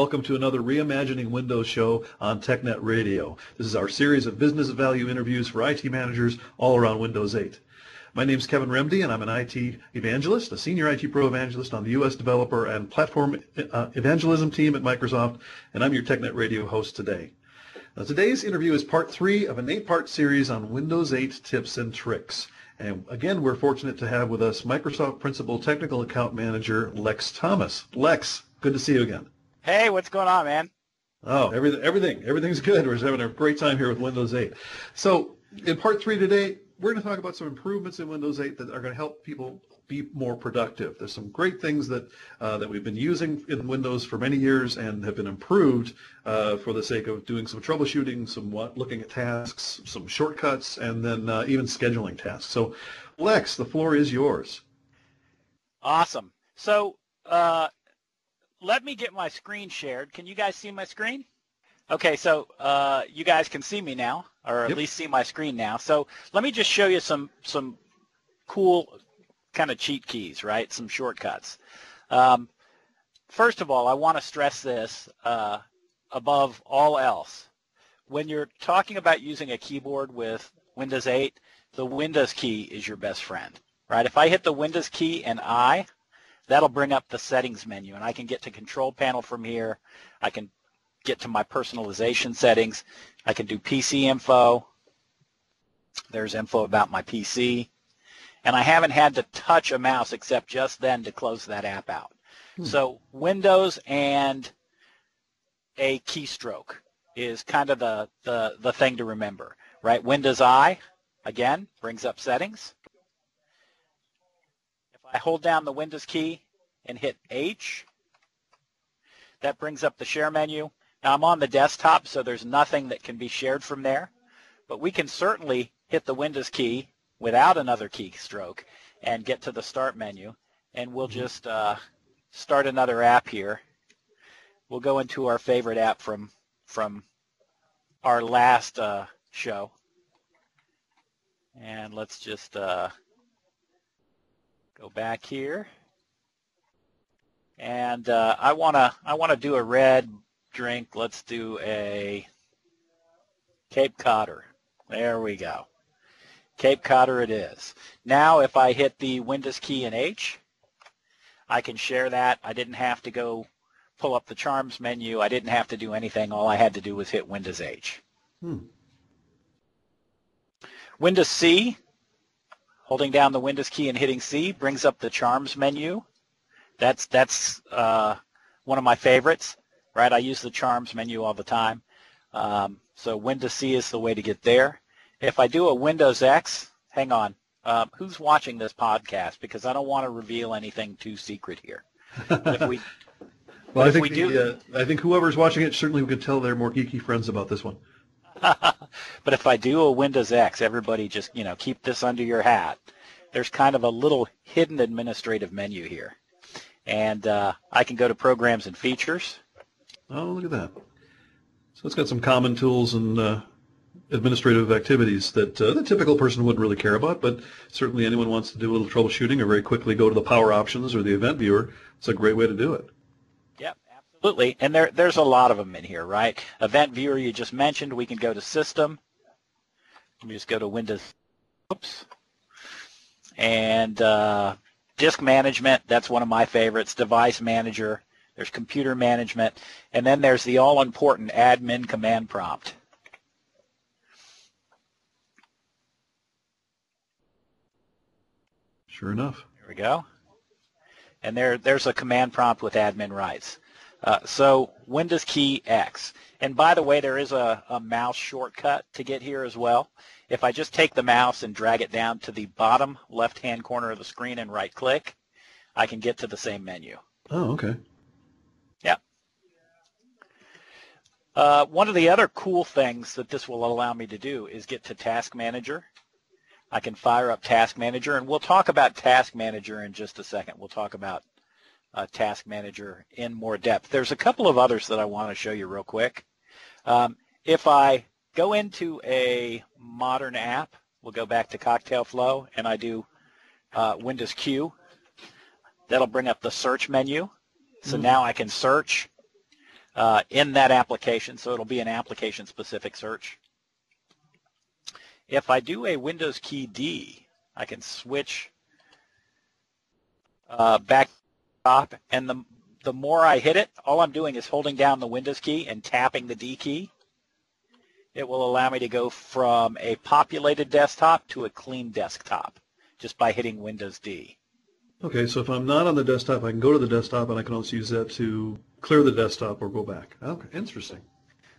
Welcome to another Reimagining Windows show on TechNet Radio. This is our series of business value interviews for IT managers all around Windows 8. My name is Kevin Remde, and I'm an IT evangelist, a senior IT pro evangelist on the U.S. developer and platform uh, evangelism team at Microsoft, and I'm your TechNet Radio host today. Now, today's interview is part three of an eight-part series on Windows 8 tips and tricks. And again, we're fortunate to have with us Microsoft Principal Technical Account Manager Lex Thomas. Lex, good to see you again. Hey, what's going on, man? Oh, everything, everything, everything's good. We're just having a great time here with Windows 8. So, in part three today, we're going to talk about some improvements in Windows 8 that are going to help people be more productive. There's some great things that uh, that we've been using in Windows for many years and have been improved uh, for the sake of doing some troubleshooting, some looking at tasks, some shortcuts, and then uh, even scheduling tasks. So, Lex, the floor is yours. Awesome. So, uh, let me get my screen shared. Can you guys see my screen? Okay, so uh, you guys can see me now, or at yep. least see my screen now. So let me just show you some some cool kind of cheat keys, right? Some shortcuts. Um, first of all, I want to stress this uh, above all else. When you're talking about using a keyboard with Windows 8, the Windows key is your best friend, right? If I hit the Windows key and I, that'll bring up the settings menu, and I can get to control panel from here. I can get to my personalization settings. I can do PC info. There's info about my PC and I haven't had to touch a mouse except just then to close that app out. Hmm. So Windows and a keystroke is kind of the, the, the thing to remember, right? Windows I, again, brings up settings. I hold down the Windows key and hit H, that brings up the share menu. Now I'm on the desktop, so there's nothing that can be shared from there, but we can certainly hit the Windows key without another keystroke and get to the start menu. And we'll mm-hmm. just uh, start another app here. We'll go into our favorite app from from our last uh, show. And let's just uh, go back here. And uh, I wanna I wanna do a red drink. Let's do a Cape Codder. There we go. Cape Codder it is. Now if I hit the Windows key in H, I can share that. I didn't have to go pull up the Charms menu. I didn't have to do anything. All I had to do was hit Windows H. Hmm. Windows C, holding down the Windows key and hitting C brings up the Charms menu. That's that's uh, one of my favorites, right? I use the Charms menu all the time. Um, so Windows C is the way to get there. If I do a Windows X, hang on, uh, who's watching this podcast? Because I don't want to reveal anything too secret here. If we, well, I think we the, do, uh, I think whoever's watching it certainly could tell their more geeky friends about this one. but if I do a Windows X, everybody just you know keep this under your hat. There's kind of a little hidden administrative menu here, and uh, I can go to Programs and Features. Oh, look at that! So it's got some common tools and uh, administrative activities that uh, the typical person wouldn't really care about, but certainly anyone wants to do a little troubleshooting or very quickly go to the power options or the event viewer, it's a great way to do it. Yep, absolutely. And there, there's a lot of them in here, right? Event viewer you just mentioned, we can go to system. Let me just go to Windows. Oops. And uh, disk management, that's one of my favorites. Device manager. There's computer management. And then there's the all-important admin command prompt. Sure enough. Here we go. And there, there's a command prompt with admin rights. Uh, so Windows key X. And by the way, there is a, a mouse shortcut to get here as well. If I just take the mouse and drag it down to the bottom left-hand corner of the screen and right-click, I can get to the same menu. Oh, okay. Yeah. Uh, one of the other cool things that this will allow me to do is get to Task Manager I can fire up Task Manager, and we'll talk about Task Manager in just a second. We'll talk about uh, Task Manager in more depth. There's a couple of others that I want to show you real quick. Um, if I go into a modern app, we'll go back to Cocktail Flow, and I do uh, Windows Q. That'll bring up the search menu. So mm. now I can search uh, in that application, so it'll be an application-specific search. If I do a Windows key D, I can switch uh, back top, and the the more I hit it, all I'm doing is holding down the Windows key and tapping the D key. It will allow me to go from a populated desktop to a clean desktop just by hitting Windows D. Okay, so if I'm not on the desktop, I can go to the desktop and I can also use that to clear the desktop or go back. Okay, interesting.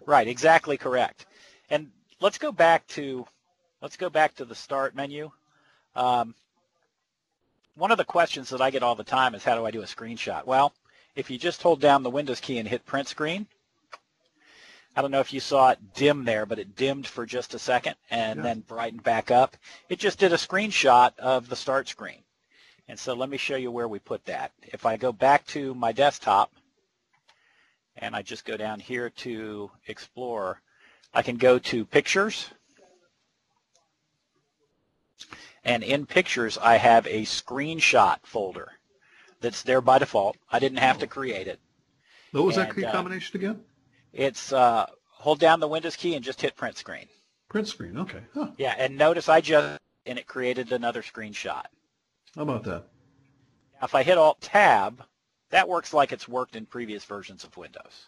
Right, exactly correct. And let's go back to let's go back to the start menu. Um, one of the questions that I get all the time is how do I do a screenshot? Well, if you just hold down the Windows key and hit print screen, I don't know if you saw it dim there, but it dimmed for just a second and yeah. then brightened back up. It just did a screenshot of the start screen. And so let me show you where we put that. If I go back to my desktop and I just go down here to Explorer, I can go to Pictures. And in Pictures, I have a screenshot folder that's there by default. I didn't have to create it. What was and, that key uh, combination again? It's uh, hold down the Windows key and just hit print screen. Print screen, okay. Huh. Yeah, and notice I just, and it created another screenshot. How about that? Now, if I hit Alt Tab, that works like it's worked in previous versions of Windows.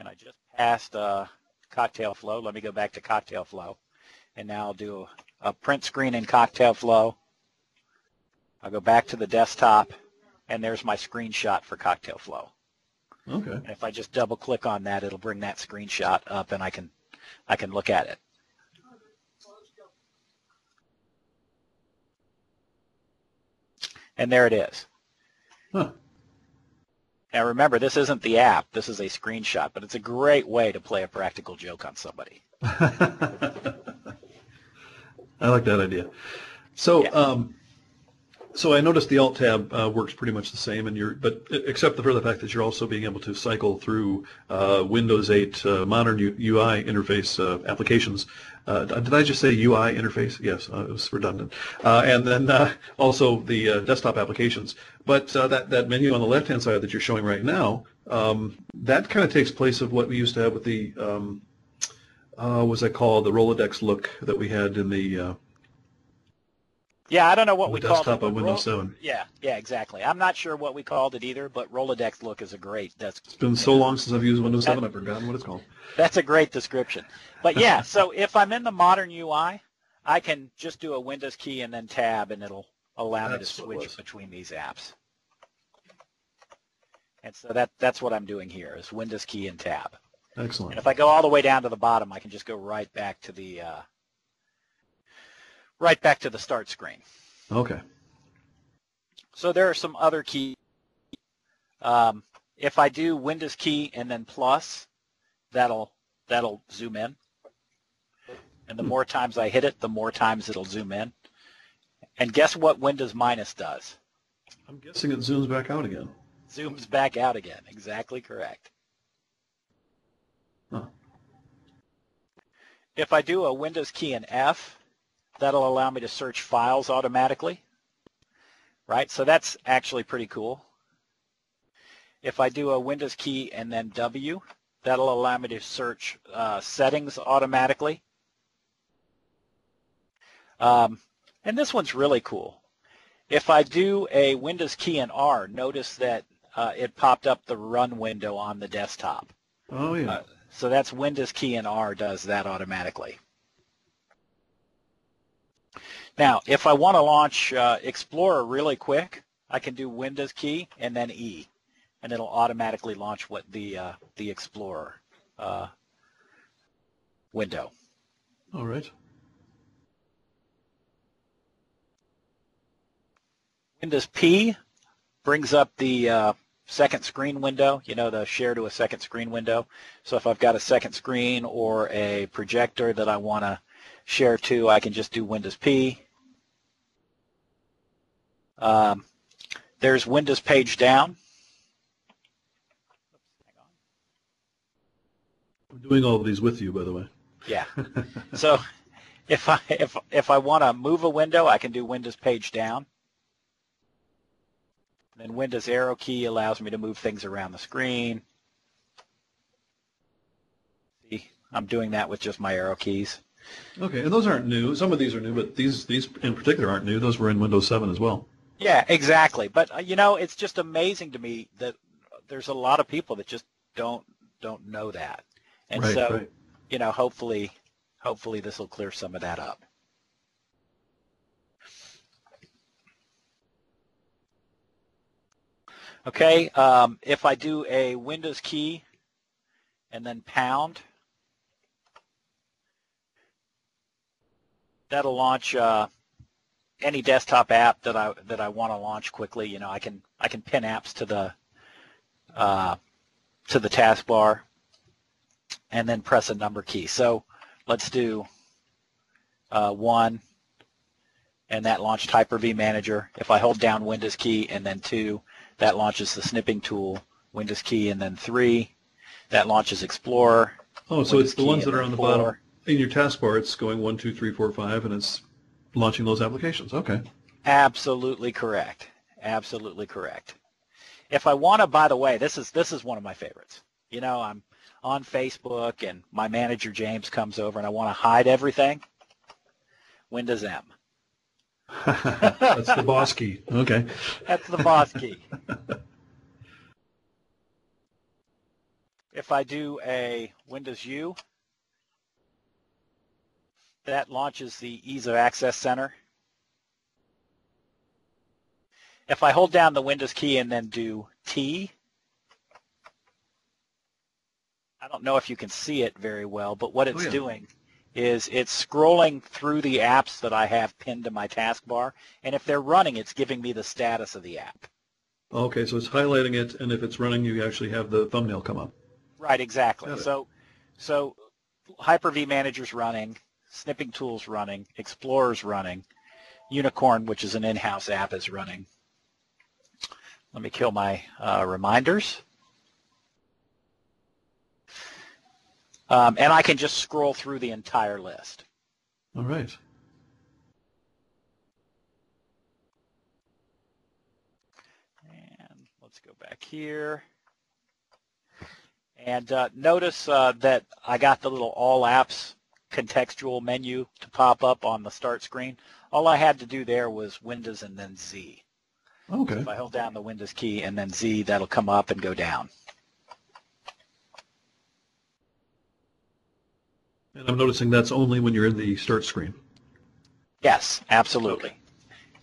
And I just passed uh, Cocktail Flow. Let me go back to Cocktail Flow. And now I'll do a, print screen in Cocktail Flow. I'll go back to the desktop, and there's my screenshot for Cocktail Flow. Okay. And if I just double click on that, it'll bring that screenshot up, and I can I can look at it. And there it is. Huh. Now remember, this isn't the app. This is a screenshot, but it's a great way to play a practical joke on somebody. I like that idea. So, yeah. um, so I noticed the Alt tab uh, works pretty much the same, and you're, but except for the fact that you're also being able to cycle through uh, Windows 8 uh, modern U- UI interface uh, applications. Uh, did I just say UI interface? Yes, uh, it was redundant. and then also the desktop applications. But that that menu on the left-hand side that you're showing right now, um, that kind of takes place of what we used to have with the um, what was that called the Rolodex look that we had in the uh, yeah, I don't know what we called it. Desktop on Windows 7. Yeah, yeah, exactly. I'm not sure what we called it either, but Rolodex look is a great. That's it's been so long since I've used Windows 7, I've forgotten what it's called. That's a great description. But yeah, so if I'm in the modern UI, I can just do a Windows key and then tab, and it'll allow that's me to switch between these apps. And so that that's what I'm doing here is Windows key and tab. Excellent. And if I go all the way down to the bottom, I can just go right back to the uh, right back to the start screen. Okay. So there are some other keys. Um, if I do Windows key and then plus, that'll that'll zoom in. And the hmm. more times I hit it, the more times it'll zoom in. And guess what Windows minus does? I'm guessing it zooms back out again. Zooms back out again. Exactly correct. Huh. If I do a Windows key and F, That'll allow me to search files automatically, right? So that's actually pretty cool. If I do a Windows key and then W, that'll allow me to search uh, settings automatically. Um, and this one's really cool. If I do a Windows key and R, notice that uh, it popped up the run window on the desktop. Oh, yeah. Uh, so that's Windows key and R does that automatically. Now, if I want to launch uh, Explorer really quick, I can do Windows key and then E, and it'll automatically launch what the uh, the Explorer uh, window. All right. Windows P brings up the uh, second screen window, you know, the share to a second screen window. So if I've got a second screen or a projector that I want to share to, I can just do Windows P um, there's Windows page down. I'm doing all of these with you, by the way. Yeah. so if I if if I want to move a window, I can do Windows page down. And then Windows arrow key allows me to move things around the screen. See, I'm doing that with just my arrow keys. Okay, and those aren't new. Some of these are new, but these these in particular aren't new. Those were in Windows 7 as well. Yeah, exactly. But uh, you know, it's just amazing to me that there's a lot of people that just don't don't know that. And right, so, right. you know, hopefully hopefully this will clear some of that up. Okay, um, if I do a Windows key and then pound, that'll launch uh, any desktop app that I that I want to launch quickly. You know, I can I can pin apps to the uh, to the taskbar and then press a number key. So let's do uh, one, and that launched Hyper-V Manager. If I hold down Windows key and then two, that launches the snipping tool. Windows key and then three, that launches Explorer. Oh, so Windows it's the ones that are on the four. bottom. In your taskbar, it's going one, two, three, four, five, and it's launching those applications. Okay. Absolutely correct. Absolutely correct. If I want to, by the way, this is this is one of my favorites. You know, I'm on Facebook and my manager James comes over and I want to hide everything. Windows M. That's the boss key. Okay. That's the boss key. If I do a Windows U, that launches the Ease of Access Center. If I hold down the Windows key and then do T, I don't know if you can see it very well, but what it's Oh, yeah. doing is it's scrolling through the apps that I have pinned to my taskbar, and if they're running, it's giving me the status of the app. Okay, so it's highlighting it, and if it's running, you actually have the thumbnail come up. Right, exactly. So, so Hyper-V Manager's running, Snipping Tools running, Explorer's running, Unicorn, which is an in-house app, is running. Let me kill my uh, reminders. Um, and I can just scroll through the entire list. All right. And let's go back here. And uh, notice uh, that I got the little All Apps contextual menu to pop up on the start screen. All I had to do there was Windows and then Z. Okay. If I hold down the Windows key and then Z, that'll come up and go down. And I'm noticing that's only when you're in the start screen. Yes, absolutely.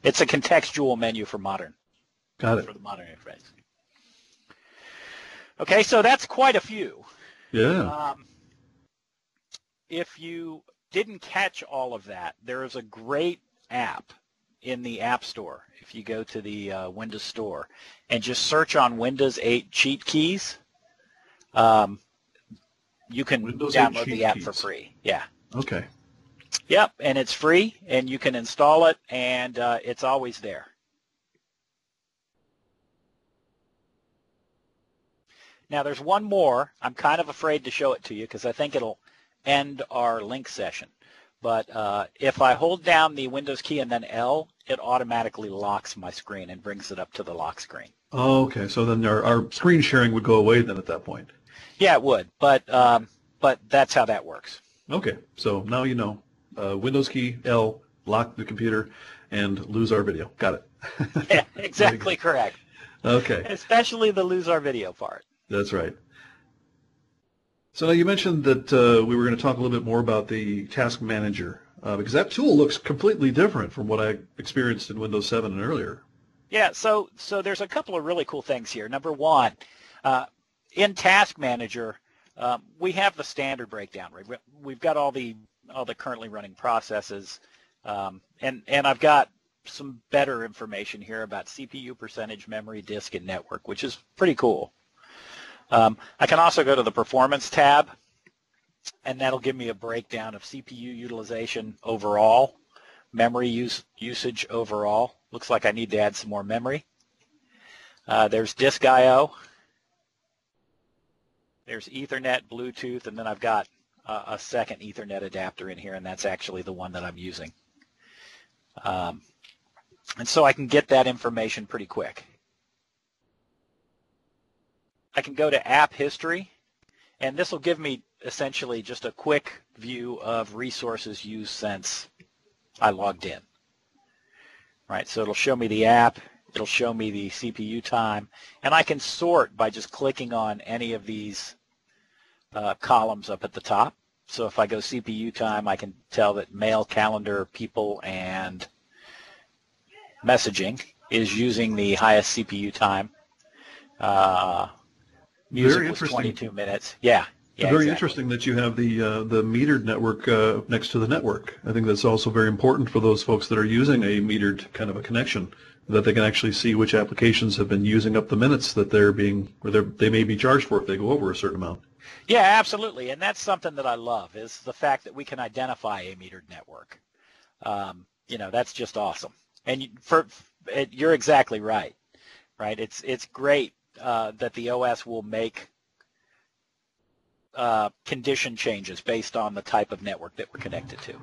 It's a contextual menu for modern, Got it. for the modern interface. Okay, so that's quite a few. Yeah. Um, if you didn't catch all of that, there is a great app in the App Store. If you go to the uh, Windows Store and just search on Windows 8 cheat keys, um, you can Windows download the app for free. Yeah. Okay. Yep, and it's free, and you can install it, and uh, it's always there. Now, there's one more. I'm kind of afraid to show it to you because I think it'll end our Lync session. But uh, if I hold down the Windows key and then L, it automatically locks my screen and brings it up to the lock screen. Oh, okay. So then our, our screen sharing would go away then at that point. Yeah, it would, but um, but that's how that works. Okay. So now you know. Uh, Windows key L, lock the computer, and lose our video. Got it. Yeah, exactly correct. Okay. Especially the lose our video part. That's right. So now you mentioned that uh, we were going to talk a little bit more about the Task Manager uh, because that tool looks completely different from what I experienced in Windows 7 and earlier. Yeah, so so there's a couple of really cool things here. Number one, uh, in Task Manager, um, we have the standard breakdown. Right? We- We've got all the all the currently running processes, um, and and I've got some better information here about CPU percentage, memory, disk, and network, which is pretty cool. Um, I can also go to the Performance tab, and that'll give me a breakdown of CPU utilization overall, memory use, usage overall. Looks like I need to add some more memory. Uh, there's disk I/O. There's Ethernet, Bluetooth, and then I've got uh, a second Ethernet adapter in here, and that's actually the one that I'm using. Um, and so I can get that information pretty quick. I can go to app history, and this will give me essentially just a quick view of resources used since I logged in. Right, so it'll show me the app, it'll show me the CPU time, and I can sort by just clicking on any of these uh, columns up at the top. So if I go CPU time, I can tell that mail, calendar, people, and messaging is using the highest CPU time. Uh, music Very was interesting. 22 minutes. Yeah. yeah very exactly. interesting that you have the uh, the metered network uh, next to the network. I think that's also very important for those folks that are using a metered kind of a connection, that they can actually see which applications have been using up the minutes that they're being, or they're, they may be charged for if they go over a certain amount. Yeah, absolutely. And that's something that I love is the fact that we can identify a metered network. Um, you know, that's just awesome. And for, it, you're exactly right, right? It's, it's great uh, that the OS will make uh, condition changes based on the type of network that we're connected to.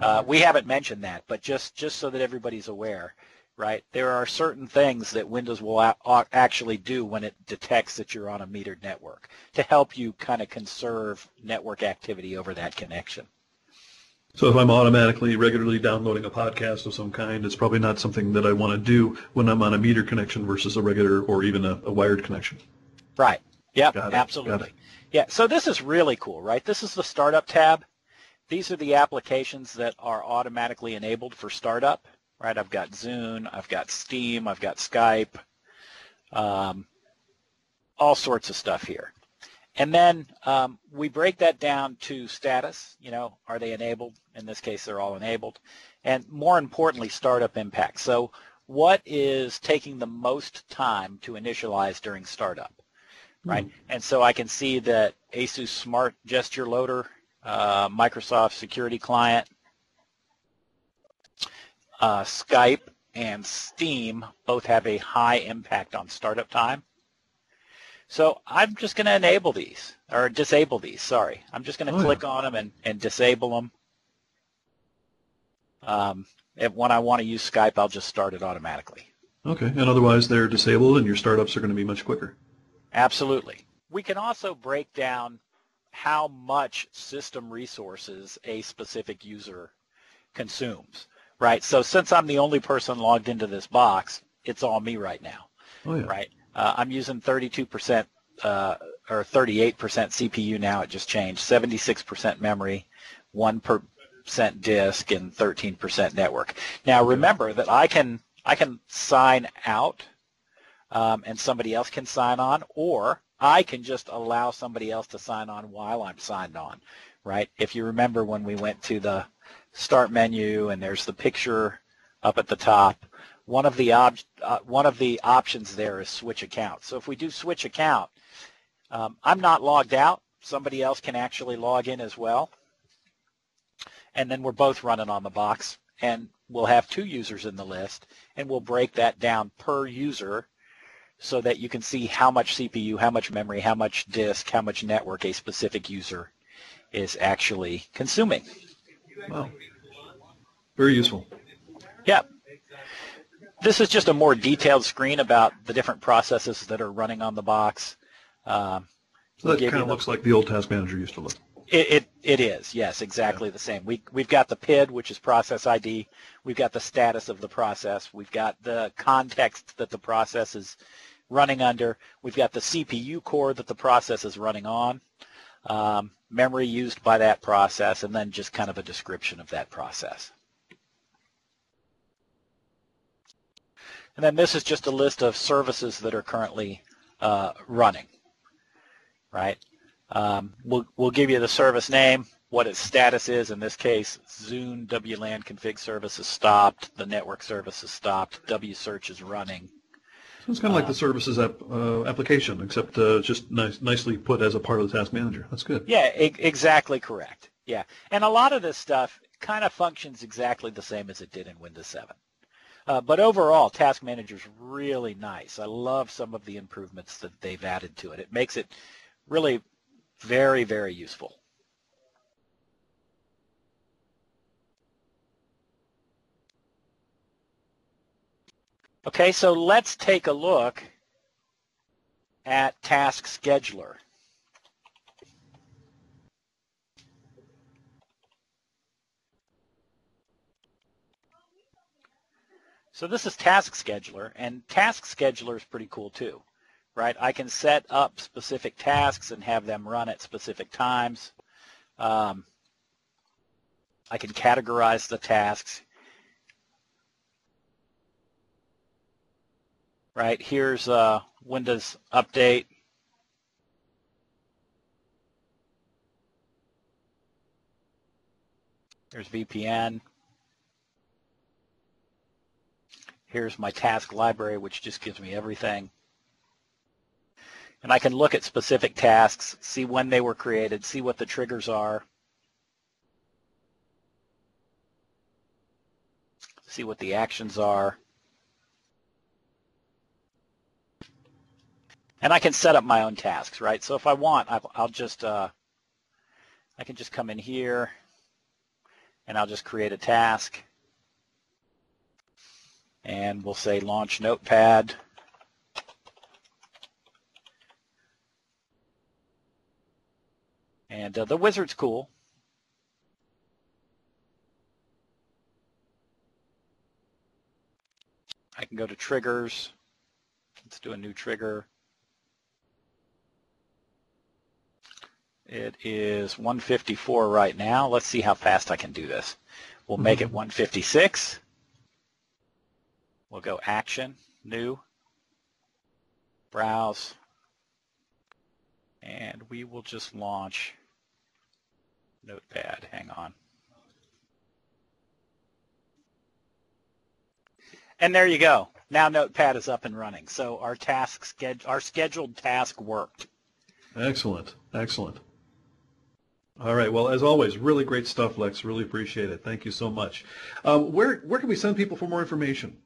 Uh, we haven't mentioned that, but just, just so that everybody's aware, right? There are certain things that Windows will actually do when it detects that you're on a metered network to help you kind of conserve network activity over that connection. So if I'm automatically regularly downloading a podcast of some kind, it's probably not something that I want to do when I'm on a meter connection versus a regular or even a, a wired connection. Right. Got absolutely. Yeah, so this is really cool, right? This is the startup tab. These are the applications that are automatically enabled for startup, right? I've got Zune, I've got Steam, I've got Skype, um, all sorts of stuff here. And then um, we break that down to status, you know, are they enabled? In this case, they're all enabled. And more importantly, startup impact. So what is taking the most time to initialize during startup? right? And so I can see that ASUS Smart Gesture Loader, uh, Microsoft Security Client, uh, Skype, and Steam both have a high impact on startup time. So I'm just going to enable these, or disable these, sorry. I'm just going to Oh, yeah. click on them and, and disable them. Um, if, when I want to use Skype, I'll just start it automatically. Okay, and otherwise they're disabled and your startups are going to be much quicker. Absolutely. We can also break down how much system resources a specific user consumes, right? So since I'm the only person logged into this box, it's all me right now, Oh yeah. right? Uh, I'm using 32% uh, or 38% CPU now. It just changed. 76% memory, 1% disk, and 13% network. Now remember that I can I can sign out um, and somebody else can sign on, or I can just allow somebody else to sign on while I'm signed on, right? If you remember when we went to the start menu and there's the picture up at the top, one of the ob- uh, one of the options there is switch account. So if we do switch account, um, I'm not logged out. Somebody else can actually log in as well, and then we're both running on the box, and we'll have two users in the list, and we'll break that down per user so that you can see how much CPU, how much memory, how much disk, how much network a specific user is actually consuming. Wow. Very useful. Yeah. This is just a more detailed screen about the different processes that are running on the box. Um, So that kind of looks like the old task manager used to look. It, it, it is, yes, exactly the same. We, we've got the PID, which is process ID. We've got the status of the process. We've got the context that the process is running under. We've got the CPU core that the process is running on, um, memory used by that process, and then just kind of a description of that process. And then this is just a list of services that are currently uh, running, right? Um, we'll, we'll give you the service name, what its status is. In this case, Zune WLAN config service is stopped. The network service is stopped. WSearch is running. So it's kind of like the services app, uh, application, except uh, just nice, nicely put as a part of the task manager. That's good. Yeah, e- exactly correct. Yeah, and a lot of this stuff kind of functions exactly the same as it did in Windows 7. Uh, but overall, Task Manager is really nice. I love some of the improvements that they've added to it. It makes it really very, very useful. Okay, so let's take a look at Task Scheduler. So this is Task Scheduler, and Task Scheduler is pretty cool too, right? I can set up specific tasks and have them run at specific times. Um, I can categorize the tasks. Right, here's uh, Windows Update. There's VPN. Here's my task library, which just gives me everything. And I can look at specific tasks, see when they were created, see what the triggers are, see what the actions are. And I can set up my own tasks, right? So if I want, I'll just, uh, I can just come in here and I'll just create a task. And we'll say launch notepad. And uh, the wizard's cool. I can go to triggers. Let's do a new trigger It is 154 right now. Let's see how fast I can do this. We'll make it mm-hmm. 156. We'll go action, new, browse, and we will just launch Notepad. Hang on. And there you go. Now Notepad is up and running. So our task, our scheduled task worked. Excellent. Excellent. All right. Well, as always, really great stuff, Lex. Really appreciate it. Thank you so much. Um, where where can we send people for more information?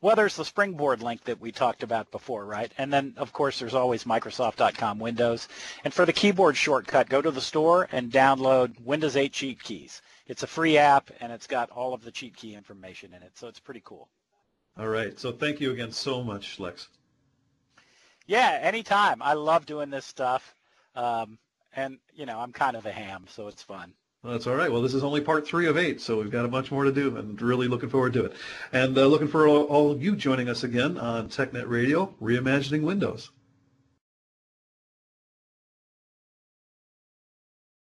Well, there's the Springboard link that we talked about before, right? And then, of course, there's always Microsoft.com Windows. And for the keyboard shortcut, go to the store and download Windows 8 Cheat Keys. It's a free app, and it's got all of the cheat key information in it, so it's pretty cool. All right. So thank you again so much, Lex. Yeah, anytime. I love doing this stuff. Um, and you know I'm kind of a ham, so it's fun. That's all right. Well, this is only part three of eight, so we've got a bunch more to do, and really looking forward to it. And uh, looking for all, all of you joining us again on TechNet Radio, reimagining Windows.